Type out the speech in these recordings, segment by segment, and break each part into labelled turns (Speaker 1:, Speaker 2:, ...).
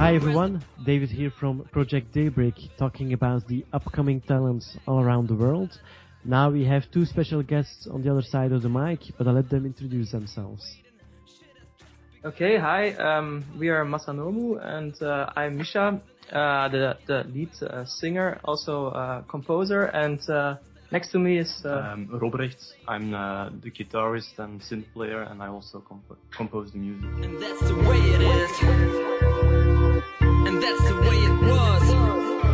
Speaker 1: Hi everyone, David here from Project Daybreak talking about the upcoming talents all around the world. Now we have two special guests on the other side of the mic, but I'll let them introduce themselves.
Speaker 2: Okay, hi, um, we are Massa Nobu and uh, I'm Misha, uh, the, the lead uh, singer, also uh, composer, and uh, next to me is uh,
Speaker 3: Um, Robrecht. I'm uh, the guitarist and synth player, and I also comp- compose the music.
Speaker 4: And that's the way it is. And that's the way it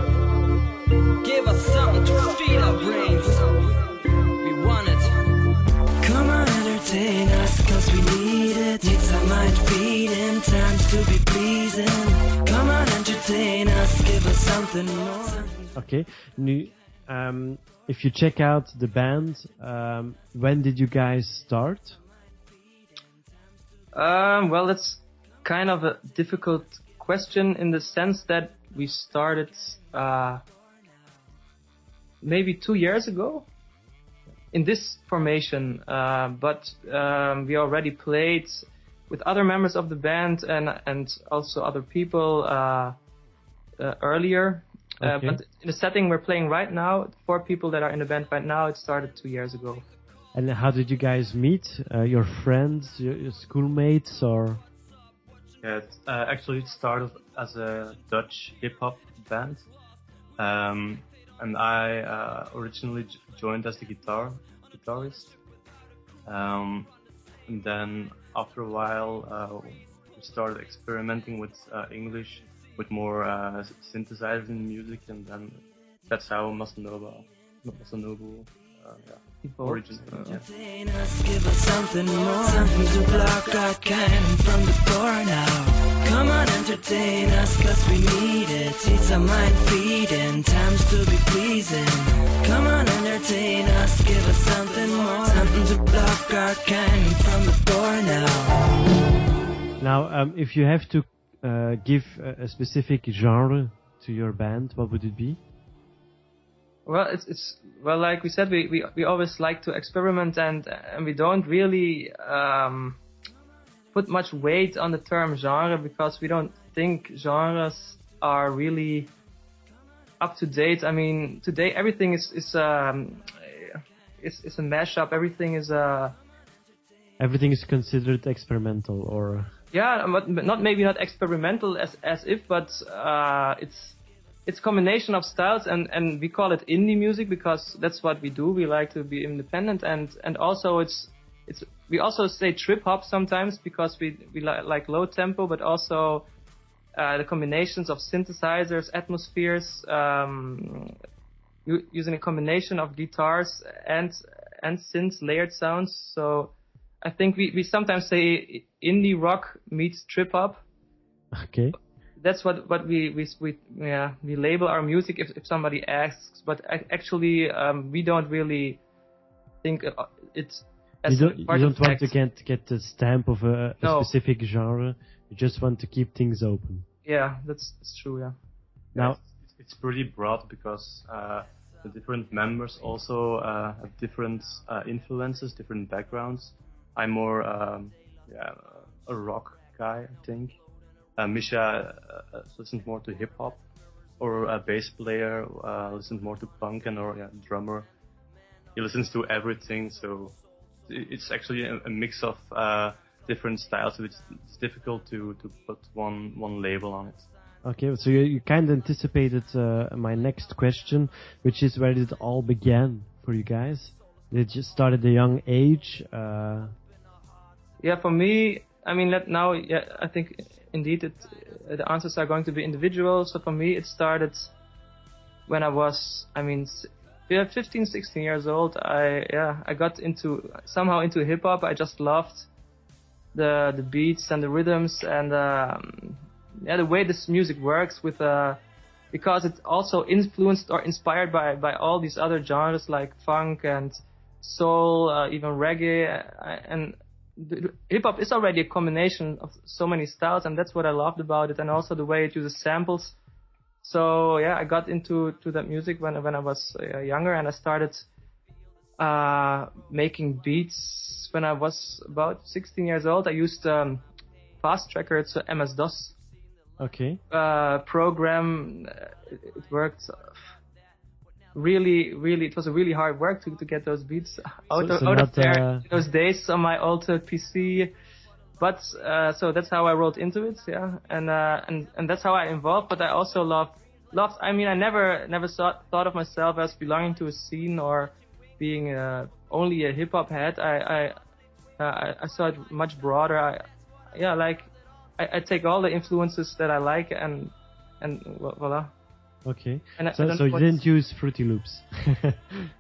Speaker 4: was. Give us something to feed our brains. We want it. Come on, entertain us, cause we need it. Need some mind feeding, times to be pleasing. Come on, entertain us, give us something more.
Speaker 1: Okay, nu, um, if you check out the band, um, when did you guys start?
Speaker 2: Um, well, that's kind of a difficult question in the sense that we started uh, maybe two years ago in this formation, uh, but um, we already played with other members of the band and and also other people uh, uh, earlier. Uh,
Speaker 1: Okay.
Speaker 2: but in the setting we're playing right now, four people that are in the band right now, it started two years ago.
Speaker 1: And how did you guys meet? Uh, your friends, your, your schoolmates, or?
Speaker 3: Uh, actually, it started as a Dutch hip hop band, um, and I uh, originally joined as the guitar guitarist. Um, and then after a while, uh, we started experimenting with uh, English, with more uh, s- synthesizers in the music, and then that's how Massa Nobu, Masanobu, uh, yeah, originated. yeah.
Speaker 4: Entertain us, give us something more. Something to block our cannon from the door now. Come on, entertain us, cause we need it. Need some mind feeding, times to be pleasing. Come on, entertain us, give us something more. Something to block our cannon from the door now.
Speaker 1: Now, um, if you have to uh, give a, a specific genre to your band, what would it be?
Speaker 2: Well, it's it's well, like we said, we we, we always like to experiment, and and we don't really um, put much weight on the term genre because we don't think genres are really up to date. I mean, today everything is is um, is is a mashup. Everything is a
Speaker 1: Everything is considered experimental, or
Speaker 2: yeah, but but not maybe not experimental as as if, but uh, it's it's combination of styles, and and we call it indie music because that's what we do. We like to be independent, and and also it's it's we also say trip hop sometimes because we we li- like low tempo, but also uh, the combinations of synthesizers, atmospheres, um, using a combination of guitars and and synths, layered sounds. So I think we, we sometimes say indie rock meets trip hop.
Speaker 1: okay.
Speaker 2: That's what, what we, we, we, yeah, we label our music if, if somebody asks, but actually, um, we don't really think uh, it's as
Speaker 1: You don't, you don't
Speaker 2: of
Speaker 1: want to get get the stamp of a, a
Speaker 2: No.
Speaker 1: specific genre. You just want to keep things open.
Speaker 2: Yeah, that's, that's true, yeah.
Speaker 1: Now,
Speaker 3: it's, it's pretty broad because uh, the different members also uh, have different uh, influences, different backgrounds. I'm more um, yeah, a rock guy, I think. Uh, Misha uh, uh, listens more to hip hop, or a bass player uh, listens more to punk, and or yeah, drummer. He listens to everything, so it's actually a, a mix of uh, different styles. So it's, it's difficult to, to put one one label on it.
Speaker 1: okay, so you, you kind of anticipated uh, my next question, which is where did it all begin for you guys? Did it just start at a young age? Uh,
Speaker 2: Yeah, for me, I mean, let now, yeah, I think indeed it, the answers are going to be individual. So for me, it started when I was, I mean, s- yeah, 15, 16 years old. I, yeah, I got into, somehow into hip hop. I just loved the, the beats and the rhythms and, um, yeah, the way this music works with, uh, because it's also influenced or inspired by, by all these other genres like funk and soul, uh, even reggae, uh, and hip hop is already a combination of so many styles, and that's what I loved about it, and also the way it uses samples. So yeah, I got into to that music when when I was uh, younger, and I started uh, making beats when I was about 16 years old. I used um, FastTracker, it's MS DOS
Speaker 1: Okay.
Speaker 2: uh, program. Uh, It, worked really, really. It was a really hard work to, to get those beats out,
Speaker 1: So-
Speaker 2: of,
Speaker 1: so
Speaker 2: out of there
Speaker 1: uh,
Speaker 2: in those days on my old PC. But uh, so that's how I rolled into it, yeah, and uh, and and that's how I evolved. But I also love loved. I mean, I never never thought thought of myself as belonging to a scene or being uh, only a hip hop head. I I, uh, I I saw it much broader. I yeah, like I, I take all the influences that I like and and voila.
Speaker 1: Okay.
Speaker 2: And
Speaker 1: So, so you didn't use Fruity Loops.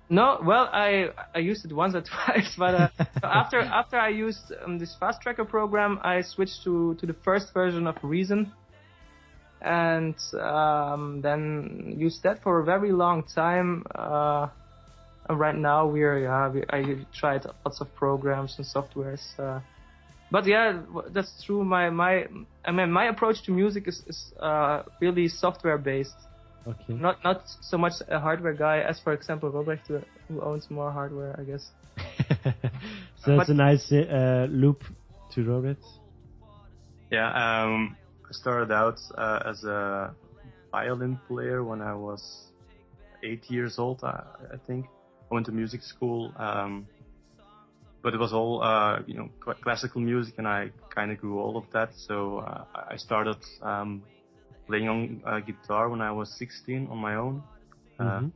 Speaker 2: No, well, I I used it once or twice, but uh, after after I used um, this fast tracker program, I switched to to the first version of Reason, and um, then used that for a very long time. Uh, right now we're yeah, we, I tried lots of programs and softwares. Uh, but yeah, that's true. My my I mean my approach to music is is uh, really software based
Speaker 1: okay.
Speaker 2: not not so much a hardware guy as for example Robrecht who, who owns more hardware I guess
Speaker 1: so that's
Speaker 2: But-
Speaker 1: a nice uh, loop to Robert.
Speaker 3: Yeah, um, I started out uh, as a violin player when I was eight years old, I, I think. I went to music school, um, but it was all, uh, you know, classical music, and I kind of grew all of that. So uh, I I started um, playing on uh, guitar when I was 16 on my own. Uh,
Speaker 1: Mhm.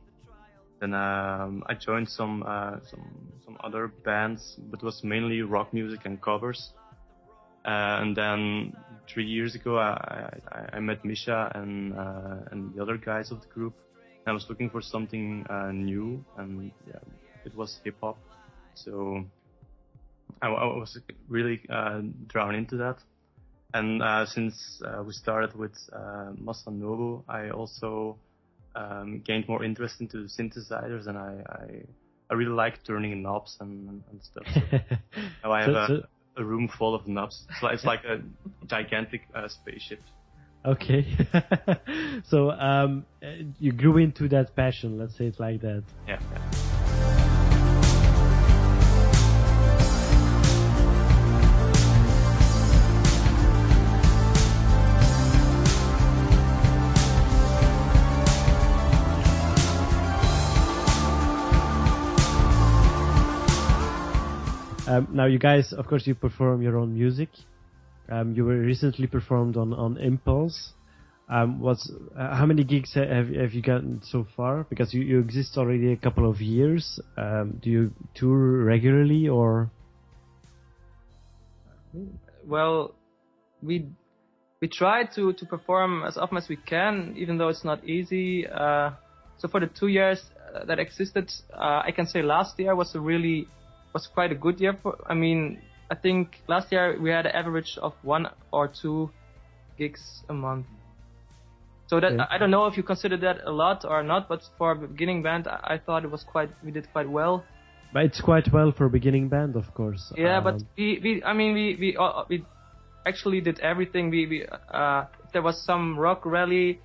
Speaker 3: then um, I joined some uh, some some other bands, but it was mainly rock music and covers. Uh, and then three years ago, I, I, I met Misha and uh, and the other guys of the group. I was looking for something uh, new, and yeah, it was hip hop. So I, I was really uh, drawn into that. And uh, since uh, we started with uh, Massa Nobu, I also um, gained more interest into synthesizers, and I, I, I really like turning knobs and, and, stuff. So now I have
Speaker 1: So-
Speaker 3: a,
Speaker 1: so-
Speaker 3: a room full of knobs. It's like, it's like a gigantic uh, spaceship.
Speaker 1: Okay. so um, you grew into that passion, let's say it like that.
Speaker 3: Yeah. yeah.
Speaker 1: Um, now, you guys, of course, you perform your own music. Um, you were recently performed on on Impulse. Um, what's uh, how many gigs have have you gotten so far? Because you, you exist already a couple of years. Um, do you tour regularly or?
Speaker 2: well we we try to to perform as often as we can even though it's not easy uh, so for the two years uh, that existed uh, I can say last year was a really was quite a good year for I mean I think last year we had an average of one or two gigs a month so that
Speaker 1: Okay.
Speaker 2: I don't know if you consider that a lot or not but for a beginning band I, I thought it was quite we did quite well
Speaker 1: But it's quite well for a beginning band, of course.
Speaker 2: yeah, but
Speaker 1: Um,
Speaker 2: we, we, I mean, we, we, uh, we actually did everything. We, we, uh, there was some rock rally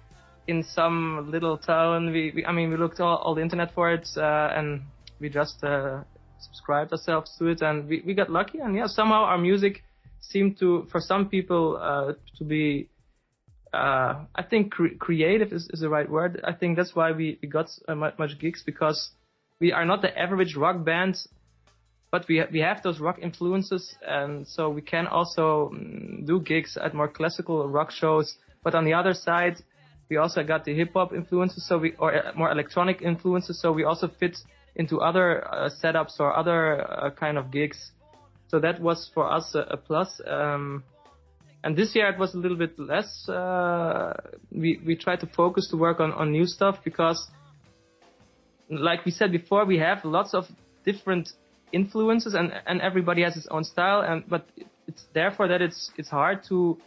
Speaker 2: in some little town. We, we I mean, we looked all, all the internet for it, uh, and we just, uh, subscribed ourselves to it, and we, we got lucky. And yeah, somehow our music seemed to, for some people, uh, to be, uh, I think cre- creative is, is the right word. I think that's why we, we got uh, much, much gigs because we are not the average rock band but we ha- we have those rock influences, and so we can also mm, do gigs at more classical rock shows. But on the other side, we also got the hip hop influences, so we or uh, more electronic influences, so we also fit into other uh, setups or other uh, kind of gigs. So that was for us a, a plus. Um, and this year it was a little bit less. Uh, we we tried to focus to work on on new stuff because like we said before, we have lots of different influences and and everybody has his own style and but it's therefore that it's it's hard to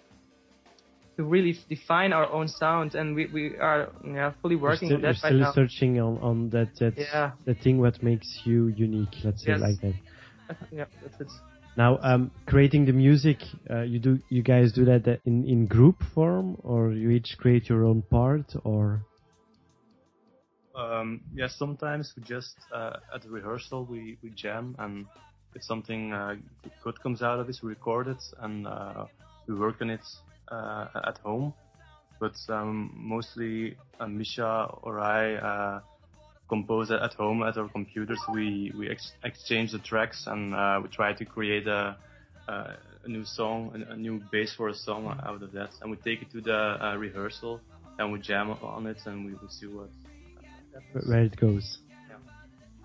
Speaker 2: to really define our own sound and we, we are yeah fully
Speaker 1: you're
Speaker 2: working
Speaker 1: still,
Speaker 2: on
Speaker 1: you're
Speaker 2: that right
Speaker 1: still
Speaker 2: now.
Speaker 1: searching on on that that
Speaker 2: Yeah.
Speaker 1: the thing what makes you unique. Let's say
Speaker 2: Yes.
Speaker 1: like that.
Speaker 2: yeah, that's it.
Speaker 1: Now, um, creating the music, uh, you do you guys do that in in group form, or you each create your own part, or
Speaker 3: Um, yeah, sometimes we just uh, at the rehearsal we, we jam, and if something uh, good comes out of it, we record it and uh, we work on it uh, at home. but um, mostly uh, Misha or I uh, compose at home at our computers. We we ex- exchange the tracks and uh, we try to create a, a new song, a, a, new bass for a song out of that, and we take it to the uh, rehearsal and we jam on it and we, we see what
Speaker 1: where it goes.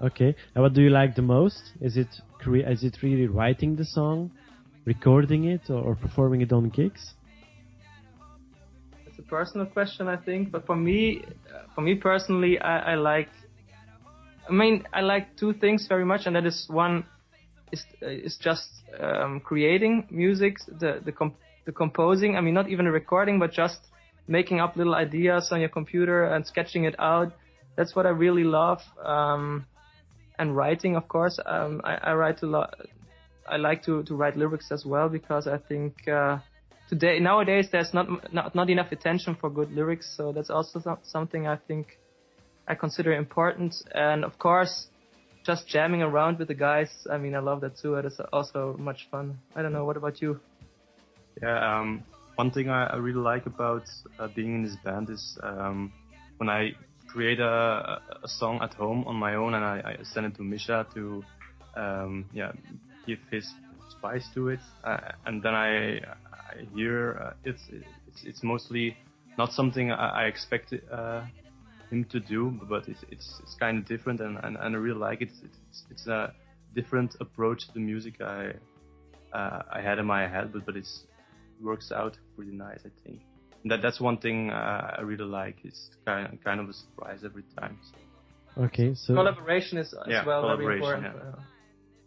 Speaker 1: Okay. And what do you like the most? Is it cre- is it really writing the song, recording it, or, or performing it on gigs?
Speaker 2: Personal question, I think. But for me, for me personally, I, I like. I mean, I like two things very much, and that is one is is just um, creating music, the the comp- the composing. I mean, not even recording, but just making up little ideas on your computer and sketching it out. That's what I really love. Um, and writing, of course. Um, I, I, write a lot. I like to, to write lyrics as well because I think uh, today nowadays there's not, not not enough attention for good lyrics. So that's also something I think I consider important. And of course, just jamming around with the guys. I mean, I love that too. It is also much fun. I don't know. What about you?
Speaker 3: Yeah. Um, one thing I, I really like about uh, being in this band is um, when I create a, a song at home on my own and I, I send it to Misha to um, yeah give his spice to it uh, and then I, I hear uh, it's, it's it's mostly not something I, I expect uh, him to do but it's it's, it's kind of different and, and, and I really like it it's, it's a different approach to the music I uh, I had in my head but but it works out pretty nice I think that that's one thing uh, I really like. It's kind of, kind of a surprise every time.
Speaker 1: So. Okay, so
Speaker 2: collaboration is as
Speaker 3: yeah,
Speaker 2: well very important.
Speaker 1: Yeah.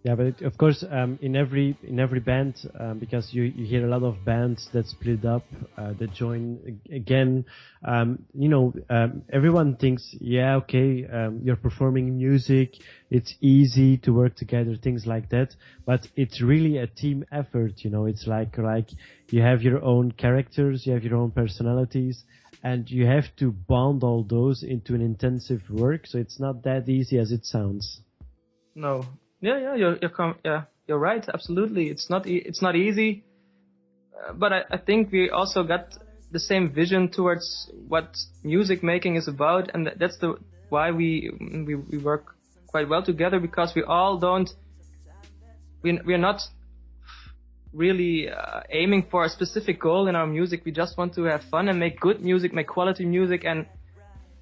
Speaker 1: Yeah, but it, of course, um, in every in every band, um, because you, you hear a lot of bands that split up, uh, that join again. Um, you know, um, everyone thinks, yeah, okay, um, you're performing music, it's easy to work together, things like that. But it's really a team effort. You know, it's like like you have your own characters, you have your own personalities, and you have to bond all those into an intensive work. So it's not that easy as it sounds.
Speaker 2: No, yeah, yeah, you're you're com- yeah, you're right. Absolutely, it's not e- it's not easy, uh, but I, I think we also got the same vision towards what music making is about, and that's the why we we we work quite well together because we all don't we we're not really uh, aiming for a specific goal in our music. We just want to have fun and make good music, make quality music, and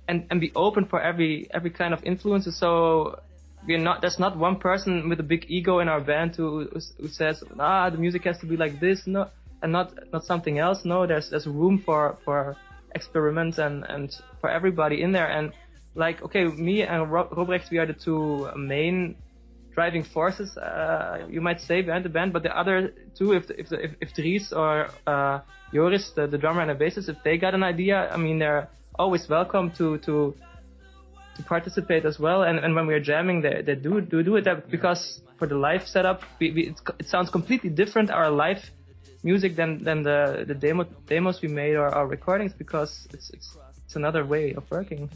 Speaker 2: and and be open for every every kind of influences. So we're not there's not one person with a big ego in our band who who says ah the music has to be like this. No and not not something else. No there's there's room for for experiments and and for everybody in there. And like okay me and Robrecht we are the two main driving forces uh, you might say behind the band. But the other two if if if, if Dries or uh, Joris the, the drummer and the bassist if they got an idea I mean they're always welcome to to to participate as well. And, and when we're jamming, they, they do do do it because for the live setup, we, we, it sounds completely different our live music than than the the demo demos we made or our recordings because it's it's it's another way of working.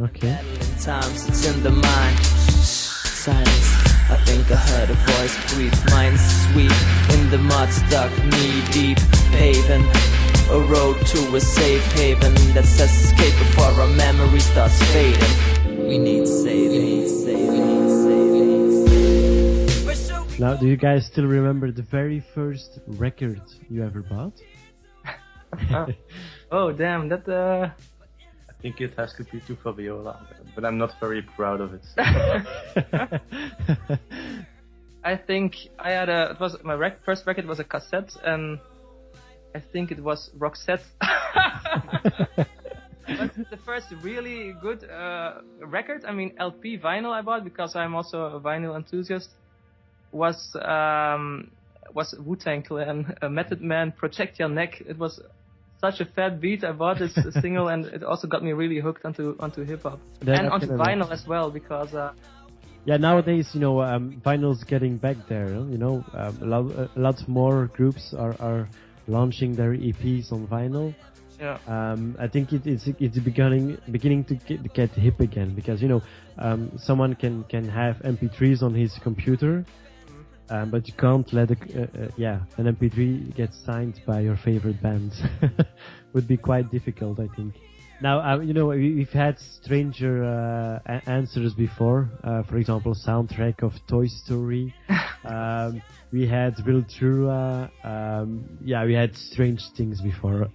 Speaker 1: Okay.
Speaker 4: Times it's in the mind. Silence. I think I heard a voice breathe. Mind sweet in the mud, stuck knee deep, paving a road to a safe haven that says escape before our memory starts fading. We need saving, saving, saving.
Speaker 1: Now, do you guys still remember the very first record you ever bought?
Speaker 2: oh, damn, that uh
Speaker 3: I think it has to be to Fabiola, but I'm not very proud of it.
Speaker 2: I think I had a. It was my rec- first record was a cassette, and I think it was Roxette. the first really good uh, record, I mean LP vinyl I bought because I'm also a vinyl enthusiast, was um, was Wu Tang Clan, uh, Method Man, Protect Your Neck. It was such a fat beat. I bought this single and it also got me really hooked onto onto hip hop and onto vinyl as well because. Uh,
Speaker 1: yeah, nowadays, you know, um, vinyl's getting back there. You know, um, a lot, a lot more groups are, are launching their EPs on vinyl.
Speaker 2: Yeah.
Speaker 1: Um, I think it, it's it's beginning beginning to get, get hip again because you know um, someone can can have MP3s on his computer, um, but you can't let a, uh, uh, yeah an MP3 get signed by your favorite band. Would be quite difficult, I think. Now, uh, you know, we, have had stranger uh, answers before. Uh, for example, soundtrack of Toy Story. um, we had Wiltura. Um, yeah, we had strange things before.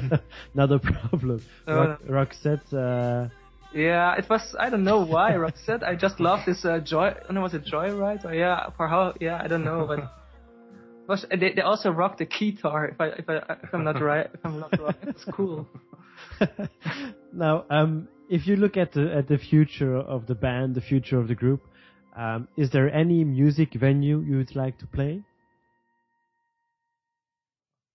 Speaker 1: Not a problem.
Speaker 2: Uh,
Speaker 1: Rock, Roxette. Uh,
Speaker 2: yeah, it was. I don't know why Roxette. I just love this uh, joy. No, was it Joyride? Or yeah, for how? Yeah, I don't know, but. Was, they, they also rocked the guitar. If I if I if I'm not right, if I'm not wrong, it's cool.
Speaker 1: now, um, if you look at the at the future of the band, the future of the group, um, is there any music venue you would like to play?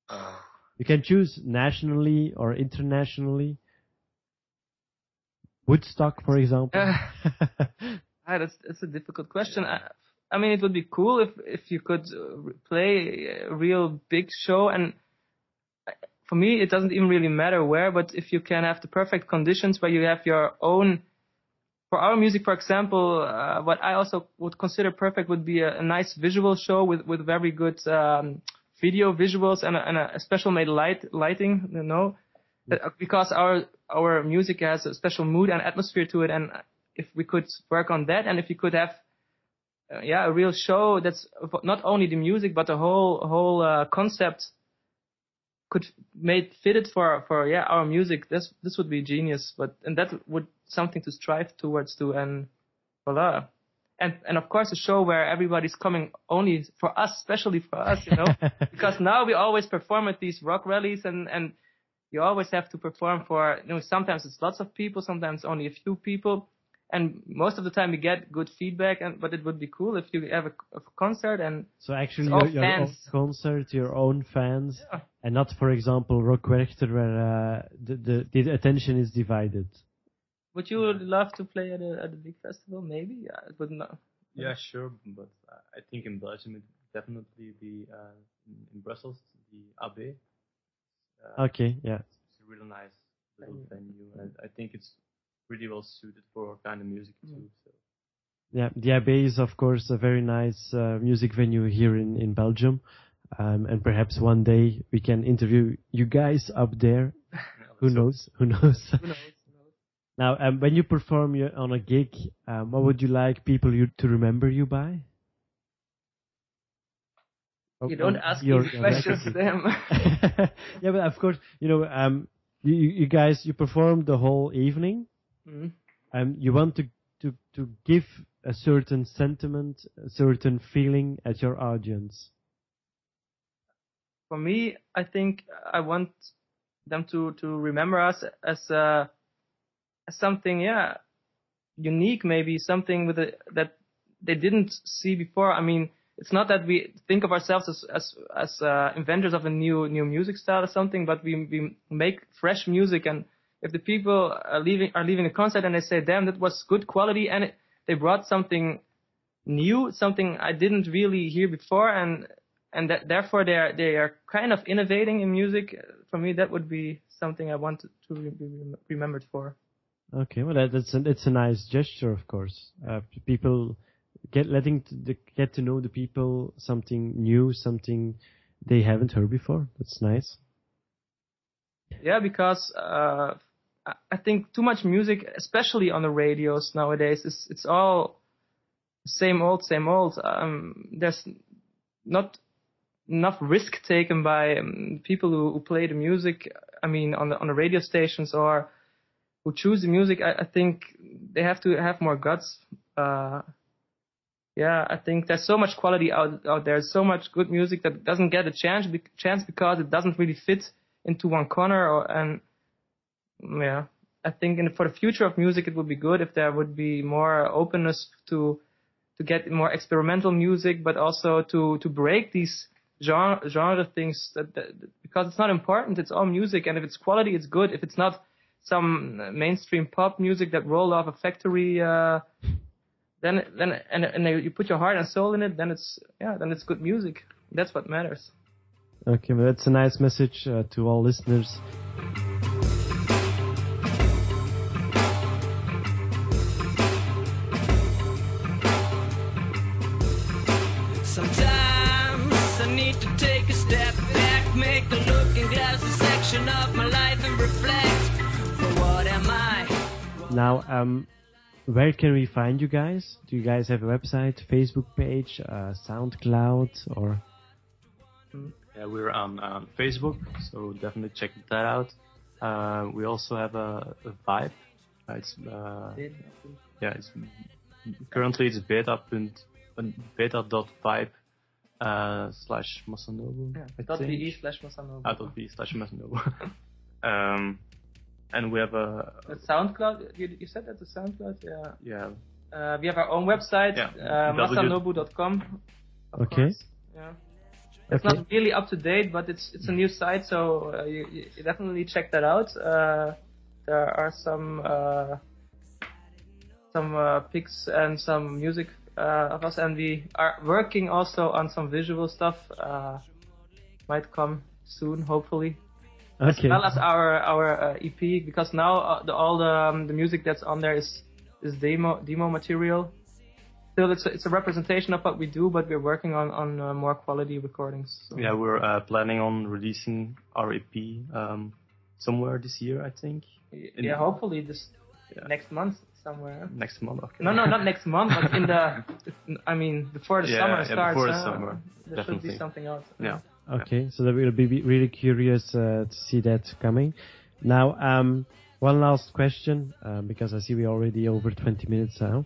Speaker 3: Uh,
Speaker 1: you can choose nationally or internationally. Woodstock, for example.
Speaker 2: Uh, that's that's a difficult question. I, I mean, it would be cool if if you could uh, play a real big show and for me, it doesn't even really matter where, but if you can have the perfect conditions where you have your own, for our music, for example, uh, what I also would consider perfect would be a, a nice visual show with, with very good, um, video visuals and a, and a special made light, lighting, you know, uh, because our, our music has a special mood and atmosphere to it. And if we could work on that and if you could have, uh, yeah, a real show that's not only the music, but the whole, whole, uh, concept could made fitted for for yeah our music this this would be genius but and that would something to strive towards to and voila and and of course a show where everybody's coming only for us especially for us you know? Because now we always perform at these rock rallies and and you always have to perform for you know sometimes it's lots of people sometimes only a few people and most of the time we get good feedback and but it would be cool if you have a, a concert and
Speaker 1: so actually your, your own concert your own fans yeah. and not for example rock Werchter where uh, the, the, the attention is divided.
Speaker 2: Would you love to play at a at a big festival? Maybe yeah it would not.
Speaker 3: Yeah sure but i think in belgium it would definitely be uh, in brussels the AB
Speaker 1: uh, okay yeah.
Speaker 3: It's a really nice little venue and i think it's really well suited for our kind of music too. Mm. So.
Speaker 1: Yeah, the AB is of course a very nice uh, music venue here in in Belgium, um, and perhaps one day we can interview you guys up there. Who, knows? Who knows?
Speaker 2: Who knows?
Speaker 1: Now, um, when you perform on a gig, um, what would you like people you, to remember you by?
Speaker 2: You don't oh, ask me questions, to them.
Speaker 1: yeah, but of course, you know, um, you, you guys, you perform the whole evening.
Speaker 2: Mm-hmm.
Speaker 1: Um, you want to, to, to give a certain sentiment, a certain feeling at your audience.
Speaker 2: For me, I think I want them to, to remember us as, uh, as something, yeah, unique, maybe something with a, that they didn't see before. I mean, it's not that we think of ourselves as as as uh, inventors of a new new music style or something, but we we make fresh music and if the people are leaving are leaving a concert and they say, "Damn, that was good quality," and it, they brought something new, something I didn't really hear before, and and that, therefore they are they are kind of innovating in music. For me, that would be something I want to be remembered for.
Speaker 1: Okay, well that, that's a, it's a nice gesture, of course. Uh, people get letting to, get to know the people something new, something they haven't heard before. That's nice.
Speaker 2: Yeah, because uh, I think too much music, especially on the radios nowadays, is it's all same old, same old. Um, there's not enough risk taken by um, people who, who, play the music. I mean, on the on the radio stations or who choose the music. I, I think they have to have more guts. Uh, yeah, I think there's so much quality out out there. So much good music that doesn't get a chance chance because it doesn't really fit into one corner or and yeah, I think in, for the future of music, it would be good if there would be more openness to to get more experimental music, but also to to break these genre genre things that, that, because it's not important. It's all music, and if it's quality, it's good. If it's not some mainstream pop music that rolled off a factory, uh, then then and and you put your heart and soul in it, then it's yeah, then it's good music. That's what matters.
Speaker 1: Okay, well, that's a nice message uh, to all listeners. Now, um, where can we find you guys? Do you guys have a website, Facebook page, uh, SoundCloud, or?
Speaker 3: Yeah, we're on, on Facebook, so definitely check that out. Uh, we also have a, a Vibe. Uh, it's uh, yeah, it's currently it's beta punt- beta dot vibe uh, slash Masanobu.
Speaker 2: Yeah,
Speaker 3: I
Speaker 2: dot
Speaker 3: think.
Speaker 2: .be slash Masanobu.
Speaker 3: Ah, dot .be slash Masanobu. um, and we have a
Speaker 2: The SoundCloud, you, you said that the SoundCloud? Yeah.
Speaker 3: yeah
Speaker 2: Uh, we have our own website,
Speaker 3: Yeah,
Speaker 2: uh,
Speaker 3: W-
Speaker 2: masanobu.com.
Speaker 1: Okay.
Speaker 2: course. Yeah. It's
Speaker 1: Okay.
Speaker 2: not really up to date, but it's it's a new site, so uh, you, you definitely check that out. Uh, there are some uh, some uh, pics and some music of us, and we are working also on some visual stuff. Uh, might come soon, hopefully as well as our our uh, EP because now uh, the, all the um, the music that's on there is is demo demo material. Still, it's a, it's a representation of what we do, but we're working on on uh, more quality recordings. So.
Speaker 3: yeah we're uh, planning on releasing our EP um, somewhere this year I think In-
Speaker 2: yeah, hopefully this
Speaker 3: Yeah.
Speaker 2: next month somewhere.
Speaker 3: next month. Okay.
Speaker 2: No, no, not next month, but in the I mean before the
Speaker 3: Yeah,
Speaker 2: summer
Speaker 3: yeah,
Speaker 2: starts.
Speaker 3: before the
Speaker 2: uh,
Speaker 3: summer,
Speaker 2: there should be something else.
Speaker 3: Yeah.
Speaker 1: Okay, so that we'll be be really curious uh, to see that coming. Now, um, one last question, um, because I see we're already over 20 minutes now.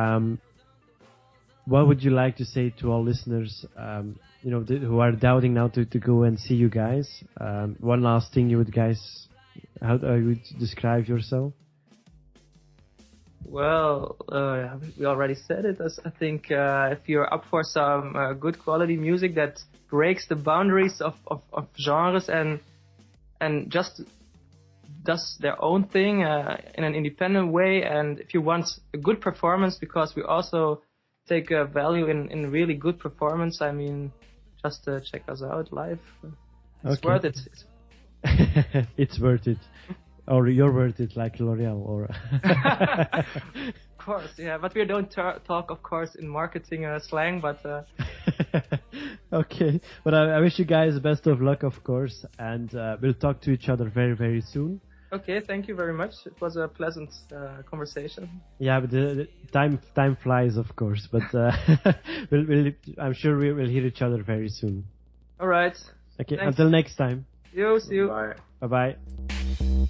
Speaker 1: Um, what would you like to say to all listeners, um, you know, th- who are doubting now to, to go and see you guys? Um, one last thing you would guys, how do you would describe yourself?
Speaker 2: Well, uh, we already said it. I think uh, if you're up for some uh, good quality music that breaks the boundaries of, of, of genres and and just does their own thing uh, in an independent way, and if you want a good performance, because we also take uh, value in, in really good performance. I mean, just uh, check us out live. It's
Speaker 1: Okay.
Speaker 2: worth it. It's
Speaker 1: it's worth it. Or you're worth it like L'Oreal or...
Speaker 2: Of course, yeah, but we don't ta- talk, of course, in marketing uh, slang, but uh,
Speaker 1: okay, but I, I wish you guys the best of luck, of course, and uh, we'll talk to each other very, very soon.
Speaker 2: okay, thank you very much. It was a pleasant uh, conversation.
Speaker 1: Yeah, but the, the time time flies, of course, but uh, we'll, we'll, I'm sure we will hear each other very soon.
Speaker 2: All right,
Speaker 1: Okay,
Speaker 2: Thanks.
Speaker 1: until next time.
Speaker 2: you, see you.
Speaker 3: Bye.
Speaker 1: Bye bye.